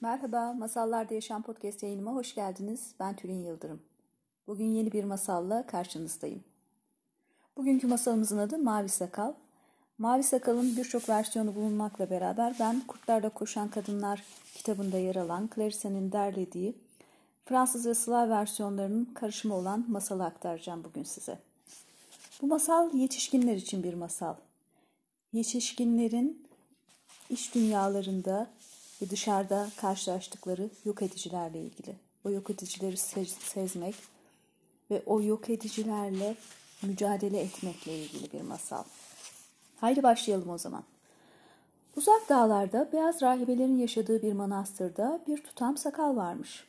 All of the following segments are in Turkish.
Merhaba, Masallarda Yaşam Podcast yayınıma hoş geldiniz. Ben Tülin Yıldırım. Bugün yeni bir masalla karşınızdayım. Bugünkü masalımızın adı Mavi Sakal. Mavi Sakal'ın birçok versiyonu bulunmakla beraber ben Kurtlarla Koşan Kadınlar kitabında yer alan Clarisse'nin derlediği Fransız ve Slav versiyonlarının karışımı olan masalı aktaracağım bugün size. Bu masal yetişkinler için bir masal. Yetişkinlerin iş dünyalarında ve dışarıda karşılaştıkları yok edicilerle ilgili. O yok edicileri sezmek ve o yok edicilerle mücadele etmekle ilgili bir masal. Haydi başlayalım o zaman. Uzak dağlarda beyaz rahibelerin yaşadığı bir manastırda bir tutam sakal varmış.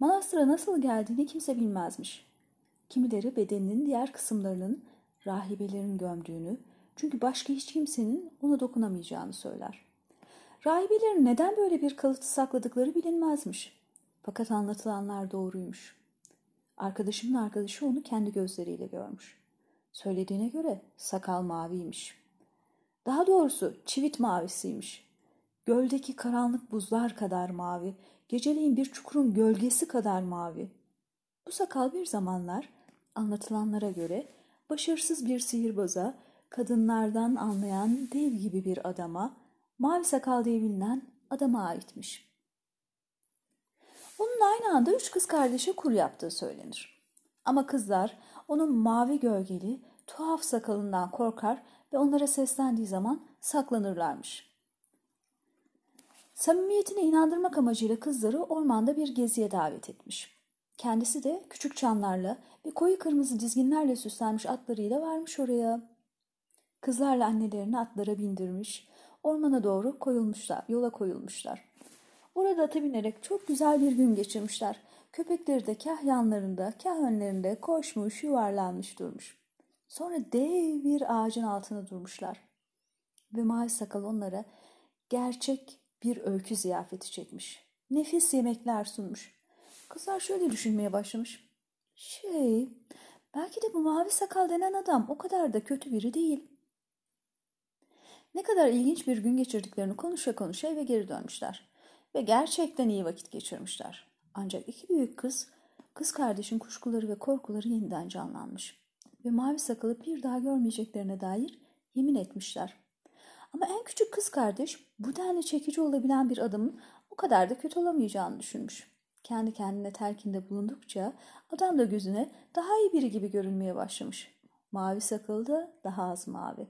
Manastıra nasıl geldiğini kimse bilmezmiş. Kimileri bedeninin diğer kısımlarının rahibelerin gömdüğünü, çünkü başka hiç kimsenin ona dokunamayacağını söyler. Rahibelerin neden böyle bir kalıtı sakladıkları bilinmezmiş. Fakat anlatılanlar doğruymuş. Arkadaşımın arkadaşı onu kendi gözleriyle görmüş. Söylediğine göre sakal maviymiş. Daha doğrusu çivit mavisiymiş. Göldeki karanlık buzlar kadar mavi, geceleyin bir çukurun gölgesi kadar mavi. Bu sakal bir zamanlar anlatılanlara göre başarısız bir sihirbaza, kadınlardan anlayan dev gibi bir adama, mavi sakal diye bilinen adama aitmiş. Onun aynı anda üç kız kardeşe kur yaptığı söylenir. Ama kızlar onun mavi gölgeli, tuhaf sakalından korkar ve onlara seslendiği zaman saklanırlarmış. Samimiyetine inandırmak amacıyla kızları ormanda bir geziye davet etmiş. Kendisi de küçük çanlarla ve koyu kırmızı dizginlerle süslenmiş atlarıyla varmış oraya. Kızlarla annelerini atlara bindirmiş, ormana doğru koyulmuşlar, yola koyulmuşlar. Orada ata binerek çok güzel bir gün geçirmişler. Köpekleri de kah yanlarında, kah önlerinde koşmuş, yuvarlanmış durmuş. Sonra dev bir ağacın altına durmuşlar. Ve Mavi Sakal onlara gerçek bir öykü ziyafeti çekmiş. Nefis yemekler sunmuş. Kızlar şöyle düşünmeye başlamış. Şey, belki de bu Mavi Sakal denen adam o kadar da kötü biri değil. Ne kadar ilginç bir gün geçirdiklerini konuşa konuşa eve geri dönmüşler. Ve gerçekten iyi vakit geçirmişler. Ancak iki büyük kız, kız kardeşin kuşkuları ve korkuları yeniden canlanmış. Ve mavi sakalı bir daha görmeyeceklerine dair yemin etmişler. Ama en küçük kız kardeş bu denli çekici olabilen bir adamın o kadar da kötü olamayacağını düşünmüş. Kendi kendine terkinde bulundukça adam da gözüne daha iyi biri gibi görünmeye başlamış. Mavi sakalı da daha az mavi.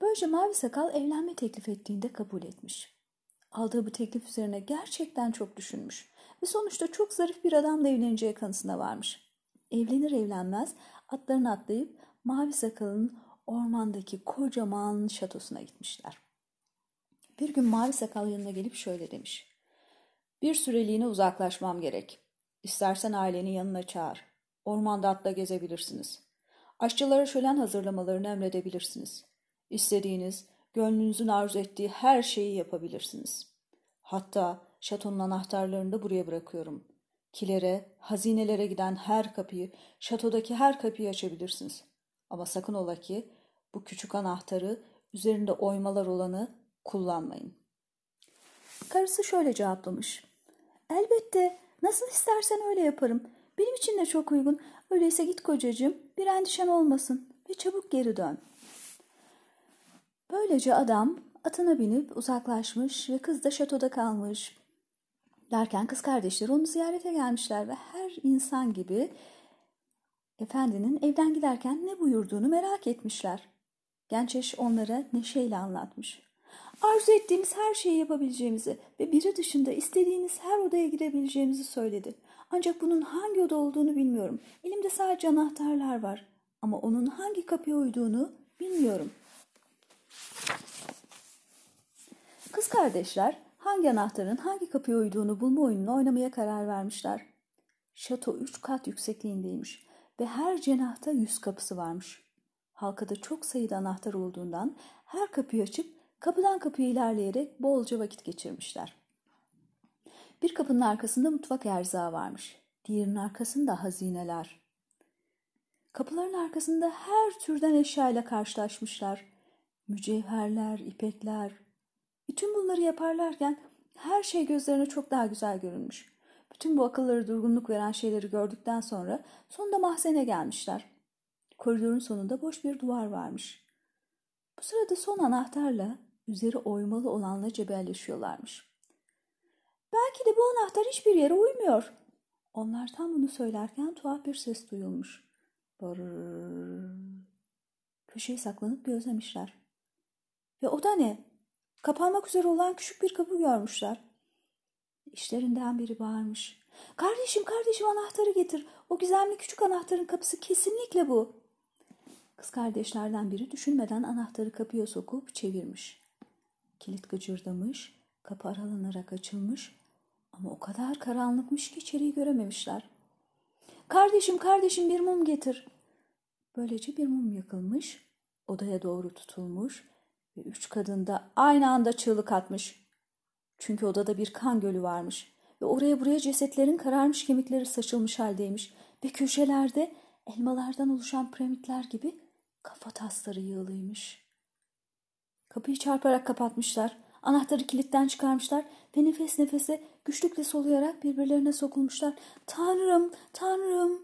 Böylece Mavi Sakal evlenme teklif ettiğinde kabul etmiş. Aldığı bu teklif üzerine gerçekten çok düşünmüş ve sonuçta çok zarif bir adamla evleneceği kanısına varmış. Evlenir evlenmez atlarını atlayıp Mavi Sakal'ın ormandaki kocaman şatosuna gitmişler. Bir gün Mavi Sakal yanına gelip şöyle demiş. Bir süreliğine uzaklaşmam gerek. İstersen ailenin yanına çağır. Ormanda atla gezebilirsiniz. Aşçılara şölen hazırlamalarını emredebilirsiniz. İstediğiniz, gönlünüzün arzu ettiği her şeyi yapabilirsiniz. Hatta şatonun anahtarlarını da buraya bırakıyorum. Kilere, hazinelere giden her kapıyı, şatodaki her kapıyı açabilirsiniz. Ama sakın ola ki bu küçük anahtarı üzerinde oymalar olanı kullanmayın. Karısı şöyle cevaplamış. Elbette nasıl istersen öyle yaparım. Benim için de çok uygun. Öyleyse git kocacığım bir endişen olmasın ve çabuk geri dön. Böylece adam atına binip uzaklaşmış ve kız da şatoda kalmış. Derken kız kardeşleri onu ziyarete gelmişler ve her insan gibi efendinin evden giderken ne buyurduğunu merak etmişler. Genç eş onlara neşeyle anlatmış. Arzu ettiğimiz her şeyi yapabileceğimizi ve biri dışında istediğiniz her odaya girebileceğimizi söyledi. Ancak bunun hangi oda olduğunu bilmiyorum. Elimde sadece anahtarlar var. Ama onun hangi kapıya uyduğunu bilmiyorum. Kız kardeşler hangi anahtarın hangi kapıya uyduğunu bulma oyununu oynamaya karar vermişler. Şato üç kat yüksekliğindeymiş ve her cenahta yüz kapısı varmış. Halkada çok sayıda anahtar olduğundan her kapıyı açıp kapıdan kapıya ilerleyerek bolca vakit geçirmişler. Bir kapının arkasında mutfak erzağı varmış. Diğerinin arkasında hazineler. Kapıların arkasında her türden eşyayla karşılaşmışlar. Mücevherler, ipekler. Bütün bunları yaparlarken Her şey gözlerine çok daha güzel görünmüş. Bütün bu akılları durgunluk veren şeyleri gördükten sonra sonunda mahzene gelmişler. Koridorun sonunda boş bir duvar varmış. Bu sırada son anahtarla üzeri oymalı olanla cebelleşiyorlarmış. Belki de bu anahtar hiçbir yere uymuyor. Onlar tam bunu söylerken tuhaf bir ses duyulmuş. Barır. Köşeye saklanıp gözlemişler. Ve o da ne? Kapanmak üzere olan küçük bir kapı görmüşler. İşlerinden biri bağırmış. Kardeşim kardeşim anahtarı getir. O gizemli küçük anahtarın kapısı kesinlikle bu. Kız kardeşlerden biri düşünmeden anahtarı kapıya sokup çevirmiş. Kilit gıcırdamış, kapı aralanarak açılmış ama o kadar karanlıkmış ki içeriği görememişler. Kardeşim kardeşim bir mum getir. Böylece bir mum yakılmış, odaya doğru tutulmuş ve üç kadın da aynı anda çığlık atmış. Çünkü odada bir kan gölü varmış ve oraya buraya cesetlerin kararmış kemikleri saçılmış haldeymiş ve köşelerde elmalardan oluşan piramitler gibi kafa tasları yığılıymış. Kapıyı çarparak kapatmışlar. Anahtarı kilitten çıkarmışlar ve nefes nefese güçlükle soluyarak birbirlerine sokulmuşlar. Tanrım, Tanrım.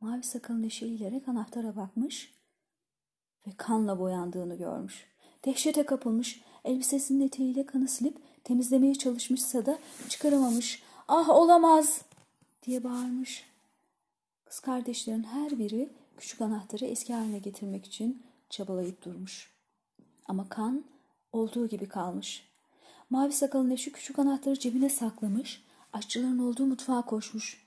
Mavi sakalın eşeğilerek anahtara bakmış ve kanla boyandığını görmüş. Dehşete kapılmış, elbisesinin eteğiyle kanı silip temizlemeye çalışmışsa da çıkaramamış. Ah olamaz diye bağırmış. Kız kardeşlerin her biri küçük anahtarı eski haline getirmek için çabalayıp durmuş. Ama kan olduğu gibi kalmış. Mavi sakalın eşi küçük anahtarı cebine saklamış, aşçıların olduğu mutfağa koşmuş.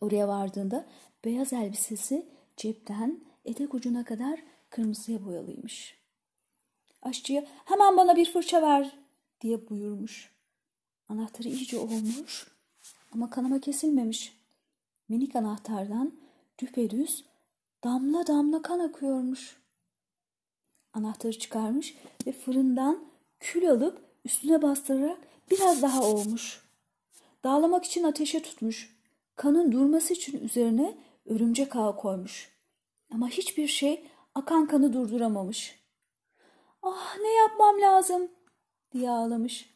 Oraya vardığında beyaz elbisesi cepten etek ucuna kadar kırmızıya boyalıymış. Aşçıya hemen bana bir fırça ver diye buyurmuş. Anahtarı iyice olmuş ama kanama kesilmemiş. Minik anahtardan düpedüz damla damla kan akıyormuş. Anahtarı çıkarmış ve fırından kül alıp üstüne bastırarak biraz daha olmuş. Dağlamak için ateşe tutmuş. Kanın durması için üzerine örümcek ağı koymuş. Ama hiçbir şey akan kanı durduramamış. Ah ne yapmam lazım diye ağlamış.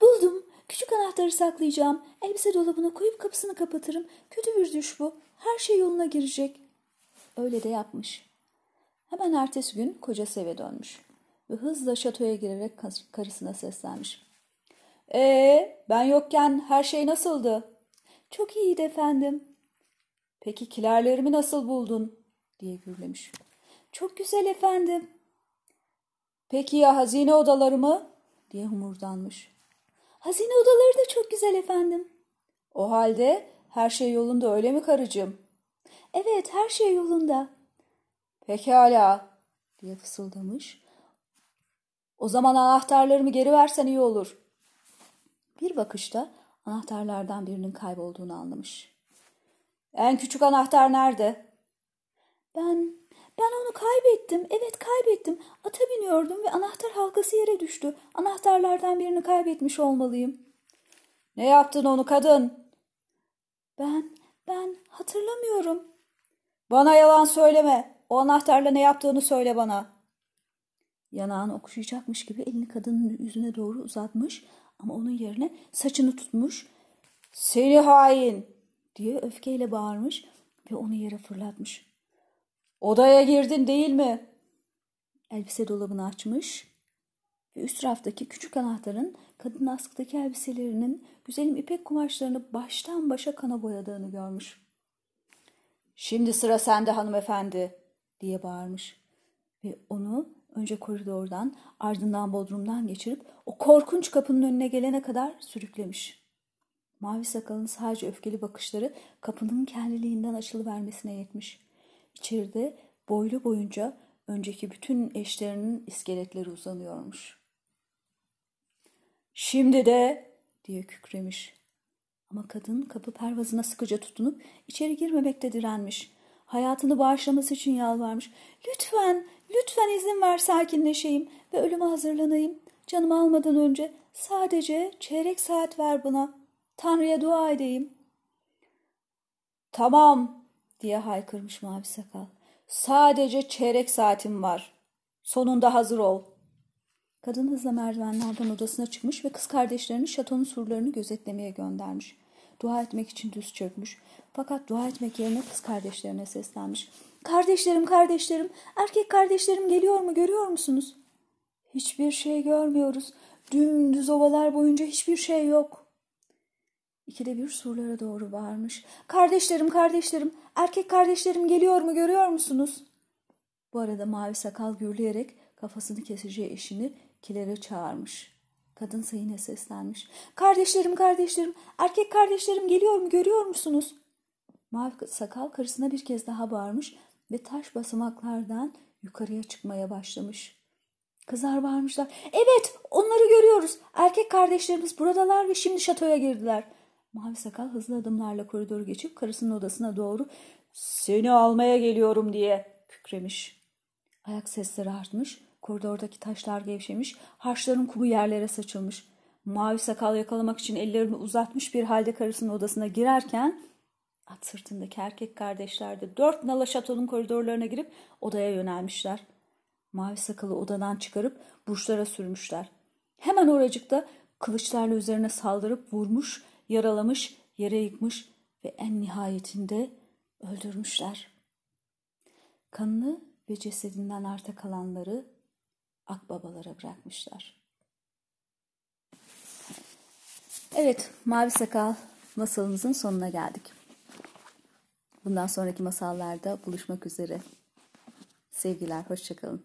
Buldum. Küçük anahtarı saklayacağım. Elbise dolabına koyup kapısını kapatırım. Kötü bir düş bu. Her şey yoluna girecek. Öyle de yapmış. Hemen ertesi gün kocası eve dönmüş. Ve hızla şatoya girerek karısına seslenmiş. Ee, ben yokken her şey nasıldı? Çok iyiydi efendim. Peki kilerlerimi nasıl buldun? diye gürlemiş. Çok güzel efendim. Peki ya hazine odalarımı? diye humurdanmış. Hazine odaları da çok güzel efendim. O halde her şey yolunda öyle mi karıcığım? Evet her şey yolunda. Pekala diye fısıldamış. O zaman anahtarlarımı geri versen iyi olur. Bir bakışta anahtarlardan birinin kaybolduğunu anlamış. En küçük anahtar nerede? Ben, ben onu kaybettim. Evet kaybettim. Ata biniyordum ve anahtar halkası yere düştü. Anahtarlardan birini kaybetmiş olmalıyım. Ne yaptın onu kadın? Ben, ben hatırlamıyorum. Bana yalan söyleme. O anahtarla ne yaptığını söyle bana. Yanağını okşayacakmış gibi elini kadının yüzüne doğru uzatmış ama onun yerine saçını tutmuş. Seni hain diye öfkeyle bağırmış ve onu yere fırlatmış. Odaya girdin değil mi? Elbise dolabını açmış ve üst raftaki küçük anahtarın kadın askıdaki elbiselerinin güzelim ipek kumaşlarını baştan başa kana boyadığını görmüş. Şimdi sıra sende hanımefendi diye bağırmış ve onu önce koridordan ardından bodrumdan geçirip o korkunç kapının önüne gelene kadar sürüklemiş. Mavi sakalın sadece öfkeli bakışları kapının kendiliğinden açılıvermesine yetmiş. İçeride boylu boyunca önceki bütün eşlerinin iskeletleri uzanıyormuş. Şimdi de diye kükremiş. Ama kadın kapı pervazına sıkıca tutunup içeri girmemekte direnmiş. Hayatını bağışlaması için yalvarmış. Lütfen, lütfen izin ver sakinleşeyim ve ölüme hazırlanayım. Canımı almadan önce sadece çeyrek saat ver bana. Tanrı'ya dua edeyim. Tamam diye haykırmış mavi sakal. Sadece çeyrek saatim var. Sonunda hazır ol. Kadın hızla merdivenlerden odasına çıkmış ve kız kardeşlerini şatonun surlarını gözetlemeye göndermiş. Dua etmek için düz çökmüş. Fakat dua etmek yerine kız kardeşlerine seslenmiş. Kardeşlerim, kardeşlerim, erkek kardeşlerim geliyor mu görüyor musunuz? Hiçbir şey görmüyoruz. Dümdüz ovalar boyunca hiçbir şey yok. İkide bir surlara doğru bağırmış. Kardeşlerim, kardeşlerim, erkek kardeşlerim geliyor mu görüyor musunuz? Bu arada mavi sakal gürleyerek kafasını keseceği eşini kilere çağırmış. Kadınsa yine seslenmiş. Kardeşlerim, kardeşlerim, erkek kardeşlerim geliyor mu görüyor musunuz? Mavi sakal karısına bir kez daha bağırmış ve taş basamaklardan yukarıya çıkmaya başlamış. Kızlar bağırmışlar. Evet onları görüyoruz. Erkek kardeşlerimiz buradalar ve şimdi şatoya girdiler. Mavi sakal hızlı adımlarla koridoru geçip karısının odasına doğru seni almaya geliyorum diye kükremiş. Ayak sesleri artmış, koridordaki taşlar gevşemiş, harçların kumu yerlere saçılmış. Mavi sakal yakalamak için ellerini uzatmış bir halde karısının odasına girerken at sırtındaki erkek kardeşler de dört nala şatonun koridorlarına girip odaya yönelmişler. Mavi sakalı odadan çıkarıp burçlara sürmüşler. Hemen oracıkta kılıçlarla üzerine saldırıp vurmuş, yaralamış, yere yıkmış ve en nihayetinde öldürmüşler. Kanını ve cesedinden arta kalanları akbabalara bırakmışlar. Evet, Mavi Sakal masalımızın sonuna geldik. Bundan sonraki masallarda buluşmak üzere. Sevgiler, hoşçakalın.